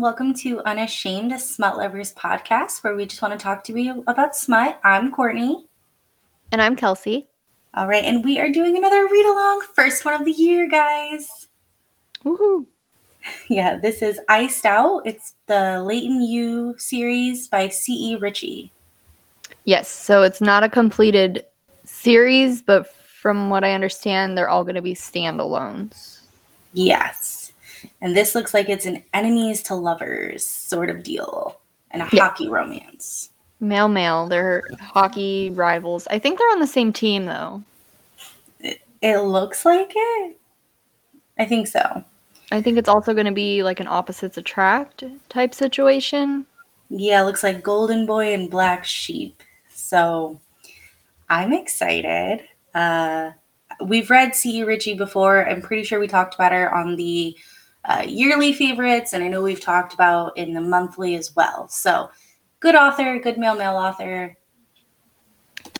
welcome to Unashamed Smut Lovers podcast, where we just want to talk to you about smut. I'm Courtney. And I'm Kelsey. All right, and we are doing another read along, first one of the year, guys. Woohoo! Yeah, this is Iced Out. It's the Leighton U series by C.E. Ricci. Yes, so it's not a completed series, but from what I understand, they're all going to be standalones. Yes. And this looks like it's an enemies to lovers sort of deal and a yeah. hockey romance. Male male, they're hockey rivals. I think they're on the same team though. It, it looks like it. I think so. I think it's also going to be like an opposites attract type situation. Yeah, looks like Golden Boy and Black Sheep. So I'm excited. Uh, we've read C.E. Ricci before. I'm pretty sure we talked about her on the uh, yearly favorites, and I know we've talked about in the monthly as well. So good author, good male male author.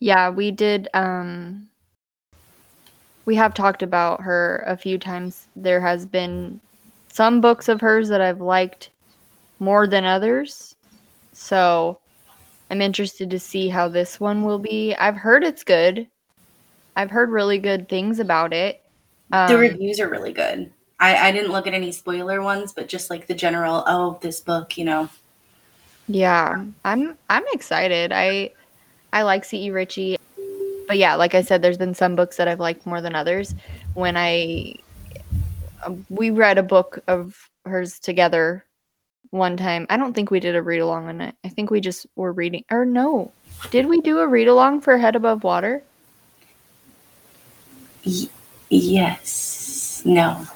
Yeah, we did. Um, we have talked about her a few times. There has been some books of hers that I've liked more than others. So I'm interested to see how this one will be. I've heard it's good. I've heard really good things about it. Um, the reviews are really good. I, I didn't look at any spoiler ones, but just like the general, oh, this book, you know. Yeah, I'm I'm excited. I I like C.E. Ricci, but yeah, like I said, there's been some books that I've liked more than others. When I um, we read a book of hers together one time. I don't think we did a read along on it. I think we just were reading. Or no, did we do a read along for Head Above Water? Y- yes. No.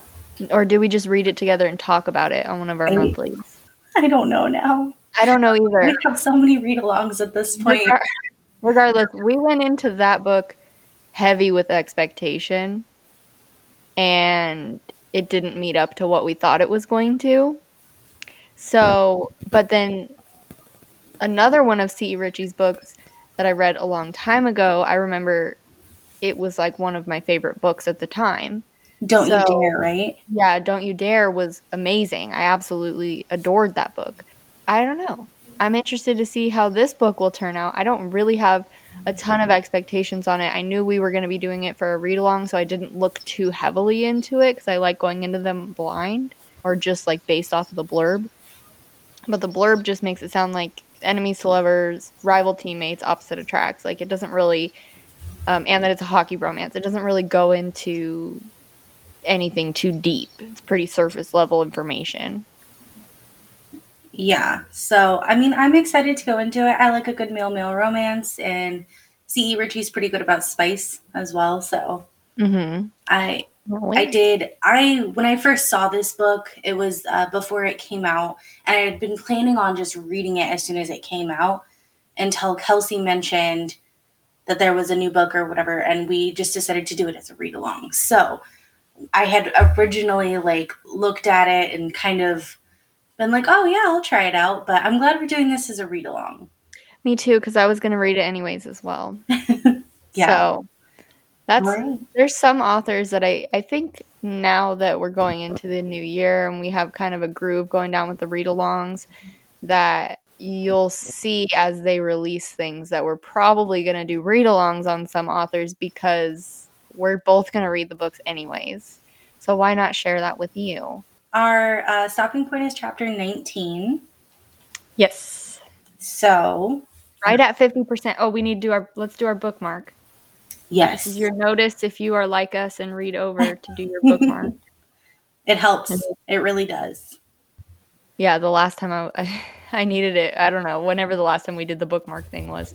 Or do we just read it together and talk about it on one of our I, monthlies? I don't know now. I don't know either. We have so many read alongs at this point. Regardless, we went into that book heavy with expectation and it didn't meet up to what we thought it was going to. So, but then another one of C.E. Ricci's books that I read a long time ago, I remember it was like one of my favorite books at the time. Don't so, You Dare, right? Yeah, Don't You Dare was amazing. I absolutely adored that book. I don't know. I'm interested to see how this book will turn out. I don't really have a ton of expectations on it. I knew we were going to be doing it for a read along, so I didn't look too heavily into it because I like going into them blind or just like based off of the blurb. But the blurb just makes it sound like enemies to lovers, rival teammates, opposite attracts. Like it doesn't really um, and that it's a hockey romance. It doesn't really go into anything too deep. It's pretty surface level information. Yeah. So, I mean, I'm excited to go into it. I like a good male male romance, and C.E. Ricci's pretty good about spice as well. So, mm-hmm. I. I did. I when I first saw this book, it was uh, before it came out, and I had been planning on just reading it as soon as it came out until Kelsey mentioned that there was a new book or whatever, and we just decided to do it as a read along. So I had originally like looked at it and kind of been like, oh yeah, I'll try it out. But I'm glad we're doing this as a read along. Me too, because I was gonna read it anyways as well. yeah. So that's right. there's some authors that I I think now that we're going into the new year and we have kind of a groove going down with the read alongs that you'll see as they release things that we're probably going to do read alongs on some authors because we're both going to read the books anyways. So why not share that with you? Our uh, stopping point is chapter 19. Yes. So right at 50%. Oh, we need to do our let's do our bookmark. Yes. This is your notice if you are like us and read over to do your bookmark. it helps. It really does. Yeah, the last time I I needed it. I don't know, whenever the last time we did the bookmark thing was.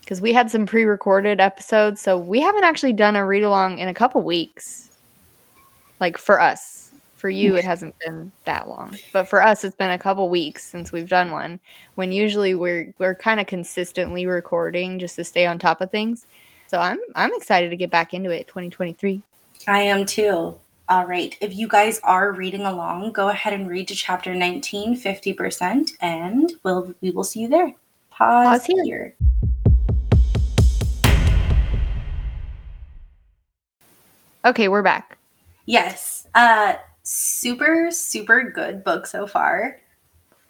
Because we had some pre recorded episodes. So we haven't actually done a read along in a couple weeks. Like for us. For you, it hasn't been that long. But for us, it's been a couple weeks since we've done one. When usually we're we're kind of consistently recording just to stay on top of things. So I'm I'm excited to get back into it 2023. I am too. All right. If you guys are reading along, go ahead and read to chapter 19, 50%, and we'll we will see you there. Pause, Pause here. here. Okay, we're back. Yes. Uh super, super good book so far.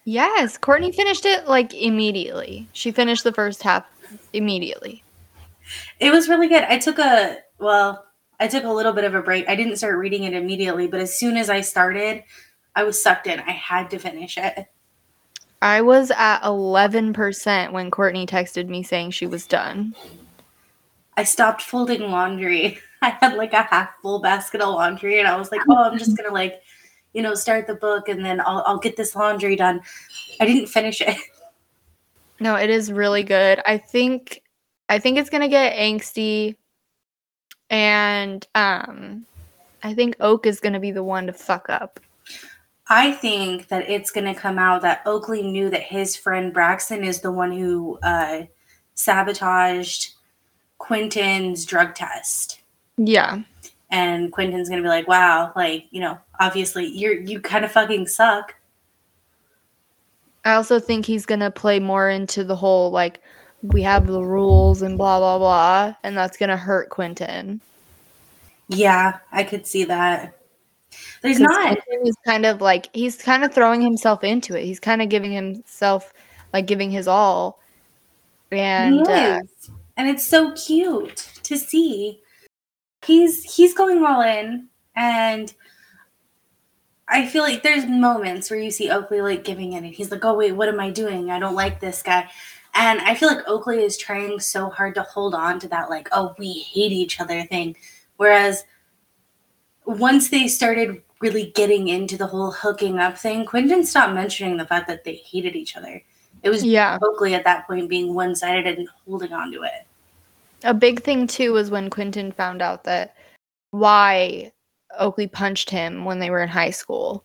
Yes, Courtney finished it like immediately. She finished the first half immediately. It was really good. I took a well, I took a little bit of a break. I didn't start reading it immediately, but as soon as I started, I was sucked in. I had to finish it. I was at 11% when Courtney texted me saying she was done. I stopped folding laundry. I had like a half full basket of laundry and I was like, "Oh, I'm just going to like, you know, start the book and then I'll I'll get this laundry done." I didn't finish it. No, it is really good. I think I think it's going to get angsty and um I think Oak is going to be the one to fuck up. I think that it's going to come out that Oakley knew that his friend Braxton is the one who uh, sabotaged Quentin's drug test. Yeah. And Quentin's going to be like, wow, like, you know, obviously you're, you kind of fucking suck. I also think he's going to play more into the whole, like, we have the rules and blah, blah, blah. And that's going to hurt Quentin. Yeah, I could see that. There's not. He's kind of like he's kind of throwing himself into it. He's kind of giving himself like giving his all, and uh, and it's so cute to see. He's he's going all in, and I feel like there's moments where you see Oakley like giving in, and he's like, "Oh wait, what am I doing? I don't like this guy." And I feel like Oakley is trying so hard to hold on to that, like, "Oh, we hate each other" thing, whereas once they started really getting into the whole hooking up thing, Quentin stopped mentioning the fact that they hated each other. It was yeah. Oakley at that point being one sided and holding on to it. A big thing too was when Quentin found out that why Oakley punched him when they were in high school.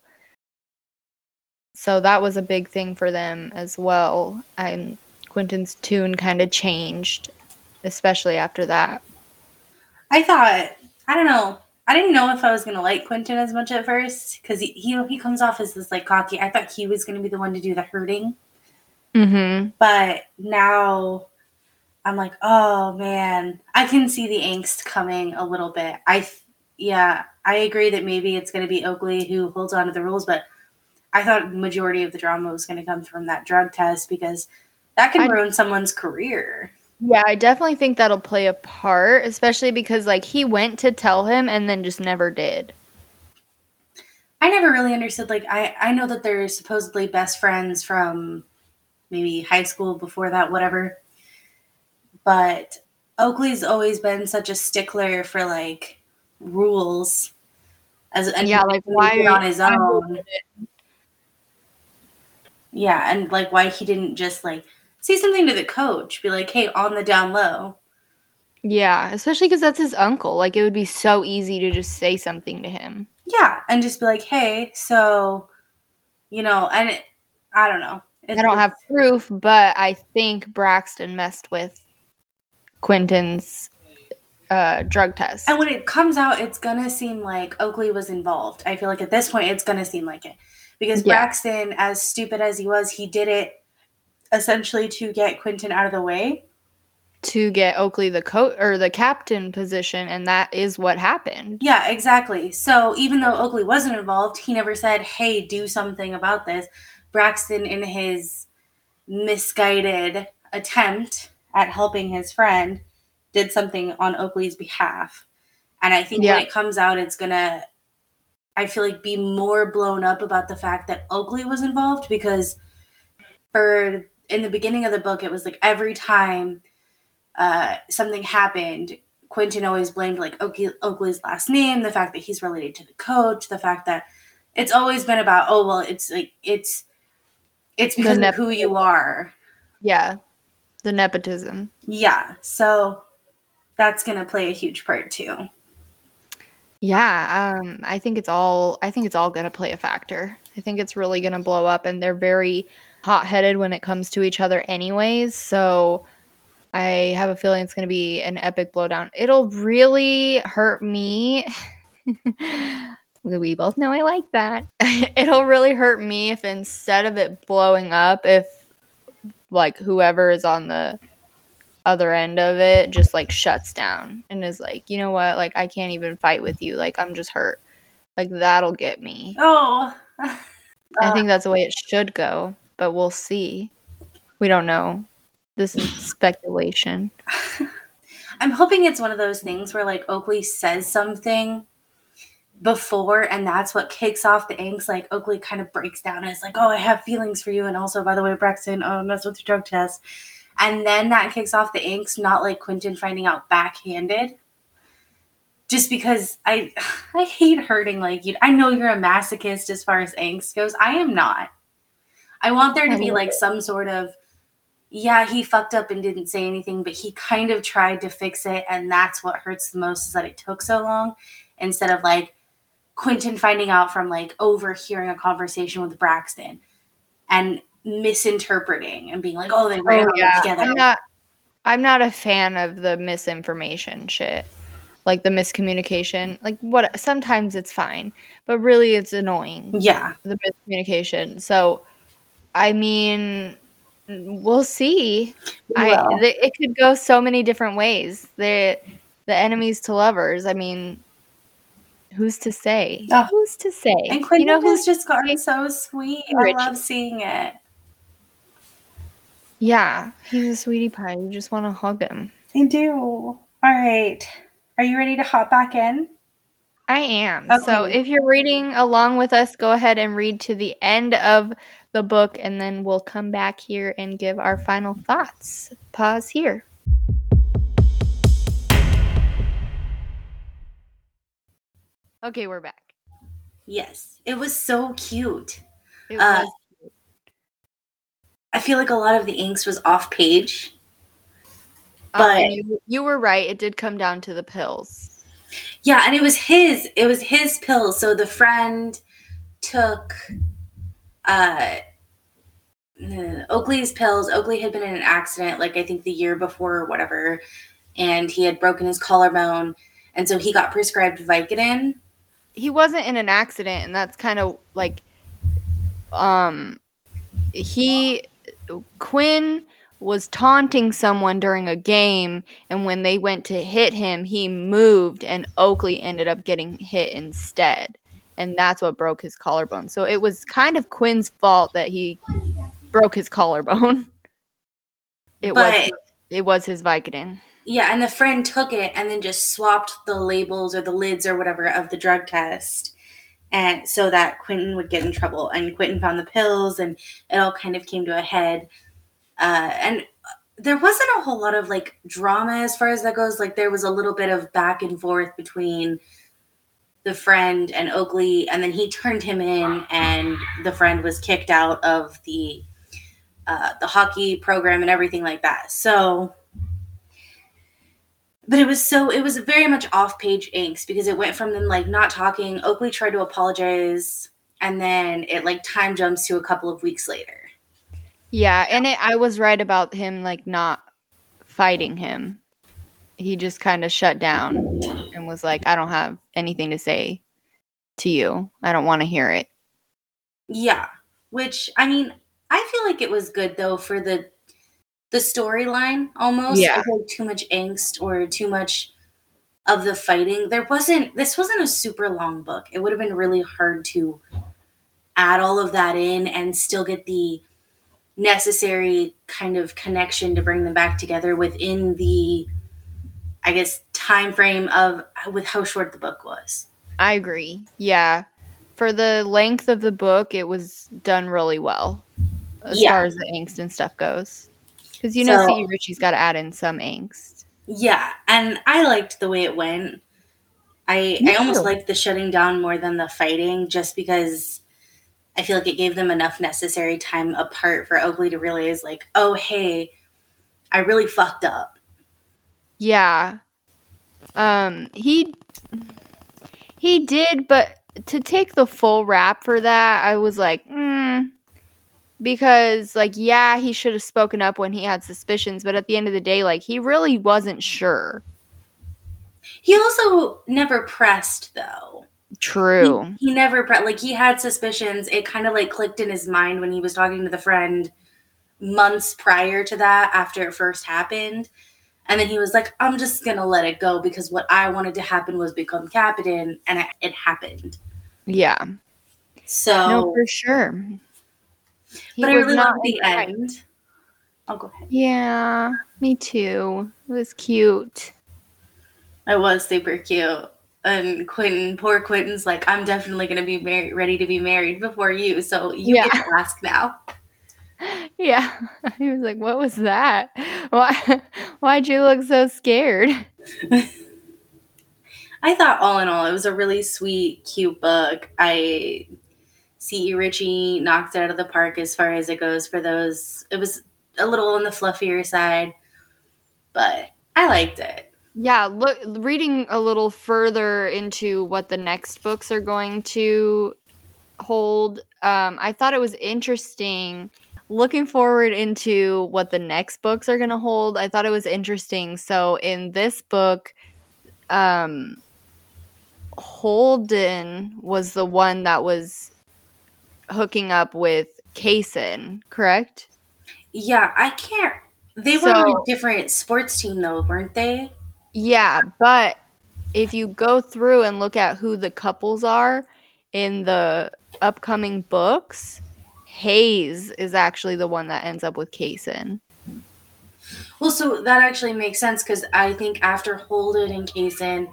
So that was a big thing for them as well. And Quentin's tune kind of changed, especially after that. I thought, I don't know, I didn't know if I was gonna like Quentin as much at first because he, he he comes off as this like cocky. I thought he was gonna be the one to do the hurting. Mm-hmm. But now I'm like, oh man, I can see the angst coming a little bit. I yeah, I agree that maybe it's gonna be Oakley who holds on to the rules, but I thought majority of the drama was gonna come from that drug test because that can ruin someone's career. Yeah, I definitely think that'll play a part, especially because like he went to tell him and then just never did. I never really understood like I I know that they're supposedly best friends from maybe high school before that whatever. But Oakley's always been such a stickler for like rules as and yeah, like why on his own. Yeah, and like why he didn't just like say something to the coach. Be like, hey, on the down low. Yeah, especially because that's his uncle. Like, it would be so easy to just say something to him. Yeah, and just be like, hey, so, you know, and it, I don't know. I don't have proof, but I think Braxton messed with Quentin's uh, drug test. And when it comes out, it's gonna seem like Oakley was involved. I feel like at this point, it's gonna seem like it because yeah. Braxton, as stupid as he was, he did it essentially to get Quentin out of the way. To get Oakley the coat or the captain position, and that is what happened. Yeah, exactly. So even though Oakley wasn't involved, he never said, "Hey, do something about this." Braxton, in his misguided attempt at helping his friend, did something on Oakley's behalf. And I think yeah. when it comes out, it's gonna, I feel like, be more blown up about the fact that Oakley was involved because for in the beginning of the book, it was like every time uh, something happened, Quentin always blamed like Oakley, Oakley's last name, the fact that he's related to the coach, the fact that it's always been about oh well, it's like it's it's because of who you are. Yeah, the nepotism. Yeah, so that's gonna play a huge part too. Yeah, um, I think it's all. I think it's all gonna play a factor. I think it's really gonna blow up, and they're very hot headed when it comes to each other, anyways. So I have a feeling it's going to be an epic blowdown. It'll really hurt me. we both know I like that. It'll really hurt me if instead of it blowing up, if like whoever is on the other end of it just like shuts down and is like, you know what? Like, I can't even fight with you. Like, I'm just hurt. Like, that'll get me. Oh. I think that's the way it should go. But we'll see. We don't know. This is speculation. I'm hoping it's one of those things where like Oakley says something before and that's what kicks off the angst. Like Oakley kind of breaks down and it's like, oh, I have feelings for you. And also, by the way, Braxton, oh, mess with your drug test. And then that kicks off the angst, not like Quentin finding out backhanded. Just because I I hate hurting like you. I know you're a masochist as far as angst goes. I am not. I want there to be like some sort of yeah, he fucked up and didn't say anything, but he kind of tried to fix it. And that's what hurts the most is that it took so long instead of like Quentin finding out from like overhearing a conversation with Braxton and misinterpreting and being like, oh, they ran Oh, yeah. together. I'm not I'm not a fan of the misinformation shit. Like the miscommunication. Like what sometimes it's fine, but really it's annoying. yeah. The miscommunication. So I mean we'll see. I th- it could go so many different ways. The the enemies to lovers. I mean, who's to say? Oh. Who's to say? and Quentin you know who's just gotten so sweet. I love seeing it. Yeah, he's a sweetie pie. You just want to hug him. I do. All right. Are you ready to hop back in? I am. So if you're reading along with us, go ahead and read to the end of the book, and then we'll come back here and give our final thoughts. Pause here. Okay, we're back. Yes. It was so cute. It Uh, was I feel like a lot of the angst was off page. Uh, But and you, you were right. It did come down to the pills. yeah, and it was his it was his pills. So the friend took uh Oakley's pills. Oakley had been in an accident like I think the year before or whatever and he had broken his collarbone and so he got prescribed Vicodin. He wasn't in an accident, and that's kind of like, um, he Quinn was taunting someone during a game, and when they went to hit him, he moved, and Oakley ended up getting hit instead, and that's what broke his collarbone. So it was kind of Quinn's fault that he broke his collarbone. It was it was his Vicodin. Yeah, and the friend took it and then just swapped the labels or the lids or whatever of the drug test. And so that Quentin would get in trouble. And Quentin found the pills and it all kind of came to a head. Uh, and there wasn't a whole lot of like drama as far as that goes. Like there was a little bit of back and forth between the friend and Oakley, and then he turned him in, and the friend was kicked out of the uh, the hockey program and everything like that. So but it was so it was very much off page angst because it went from them like not talking oakley tried to apologize and then it like time jumps to a couple of weeks later Yeah, and it, I was right about him like not fighting him. He just kind of shut down and was like, "I don't have anything to say to you. I don't want to hear it." yeah which i mean i feel like it was good though for the the storyline almost Yeah. I feel like too much angst or too much of the fighting there wasn't this wasn't a super long book it would have been really hard to add all of that in and still get the necessary kind of connection to bring them back together within the i guess time frame of with how short the book was I agree. Yeah. For the length of the book, it was done really well as Yeah. far as the angst and stuff goes. Because you know, So- C. Ricci's got to add in some angst. yeah and i liked the way it went i Me i almost too. liked the shutting down more than the fighting just because i feel like it gave them enough necessary time apart for oakley to realize like oh hey i really fucked up Yeah. Um he he did, but to take the full rap for that, I was like, mm, because like yeah, he should have spoken up when he had suspicions, but at the end of the day, like he really wasn't sure. he also never pressed though True. he never pre- like he had suspicions it kind of like clicked in his mind when he was talking to the friend months prior to that after it first happened and then he was like i'm just gonna let it go because what i wanted to happen was become captain and it, it happened Yeah. so No, for sure. He but I was really not the right. end. I'll go ahead. Yeah, me too. It was cute. It was super cute. And Quentin, poor Quentin's like, I'm definitely gonna be married, ready to be married before you. So you Yeah. get to ask now. Yeah. He was like, "What was that? Why why'd you look so scared?" I thought all in all, it was a really sweet, cute book. I C.E. Ricci knocked it out of the park as far as it goes for those. It was a little on the fluffier side, but I liked it. Yeah, look reading a little further into what the next books are going to hold. Um, I thought it was interesting looking forward into what the next books are going to hold. I thought it was interesting. So in this book, um, Holden was the one that was hooking up with Kaysen, correct? Yeah, I can't. They were on a different sports team, though, weren't they? Yeah, but if you go through and look at who the couples are in the upcoming books, Hayes is actually the one that ends up with Kaysen. Well, so that actually makes sense because I think after Holden and Kaysen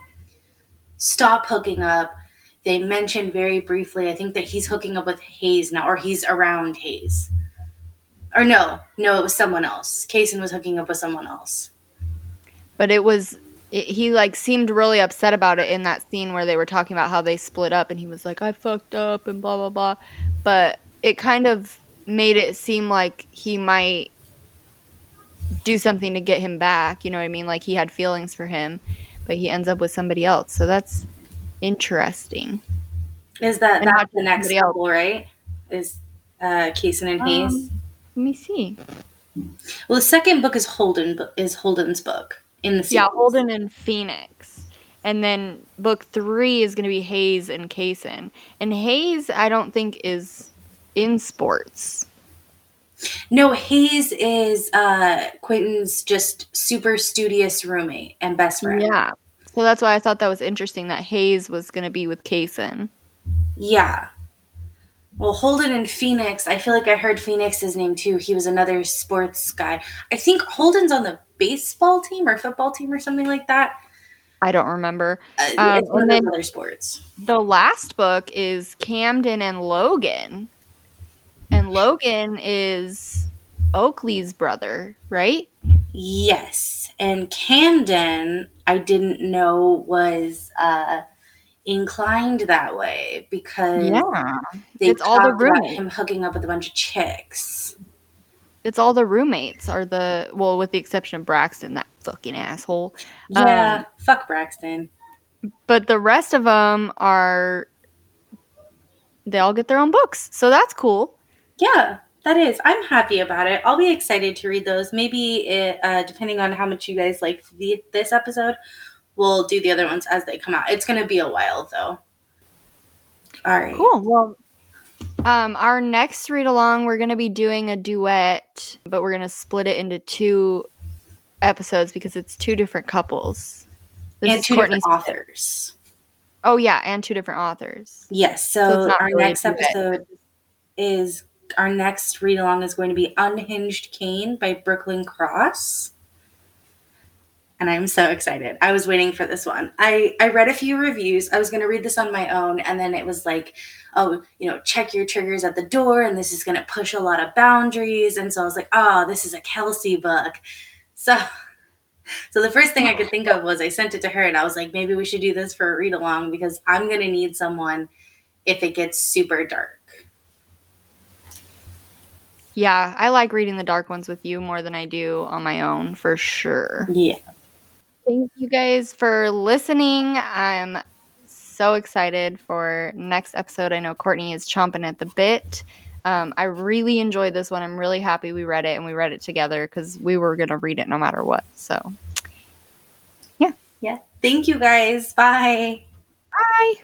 stop hooking up, they mentioned very briefly, I think that he's hooking up with Hayes now, or he's around Hayes. Or no, no, it was someone else. Kaysen was hooking up with someone else. But it was it, he like seemed really upset about it in that scene where they were talking about how they split up and he was like I fucked up and blah blah blah. But it kind of made it seem like he might do something to get him back, you know what I mean? Like he had feelings for him, but he ends up with somebody else. So that's interesting. Is that that's the next couple, right? Is uh, Kaysen and Hayes? Um, Let me see. well, the second book is Holden. Is Holden's book in the series. Yeah. Holden and Phoenix. And then book three is going to be Hayes and Kaysen. And Hayes, I don't think is in sports. No, Hayes is uh, Quentin's just super studious roommate and best friend. Yeah. So that's why I thought that was interesting that Hayes was going to be with Kaysen. Yeah. Well, Holden and Phoenix, I feel like I heard Phoenix's name too. He was another sports guy. I think Holden's on the baseball team or football team or something like that. I don't remember. Uh, Um, it's one of and then- other sports. The last book is Camden and Logan. And Logan is Oakley's brother, right? Yes. And Camden, I didn't know was uh, inclined that way because they It's all the roommates. him hooking up with a bunch of chicks. It's all the roommates are the well, with the exception of Braxton, that fucking asshole. Yeah, Um, fuck Braxton. But the rest of them are they all get their own books. So that's cool. Yeah, that is. I'm happy about it. I'll be excited to read those. Maybe, it, uh, depending on how much you guys like the, this episode, we'll do the other ones as they come out. It's going to be a while, though. All right. Cool. Well, um, our next read along, we're gonna be doing a duet, but we're gonna split it into two episodes because it's two different couples. This and two Courtney's- different authors. Oh yeah, and two different authors. Yes. So So, our really next episode is our next read along is going to be Unhinged Cane by Brooklyn Cross. And I'm so excited. I was waiting for this one. I, I read a few reviews. I was going to read this on my own. And then it was like, oh, you know, check your triggers at the door. And this is going to push a lot of boundaries. And so I was like, oh, this is a Kelsey book. So, so the first thing I could think of was I sent it to her and I was like, maybe we should do this for a read along because I'm going to need someone if it gets super dark. Yeah, I like reading the dark ones with you more than I do on my own for sure. Yeah. Thank you guys for listening. I'm so excited for next episode. I know Courtney is chomping at the bit. Um, I really enjoyed this one. I'm really happy we read it and we read it together because we were gonna read it no matter what. So Yeah. Yeah. Thank you guys. Bye. bye.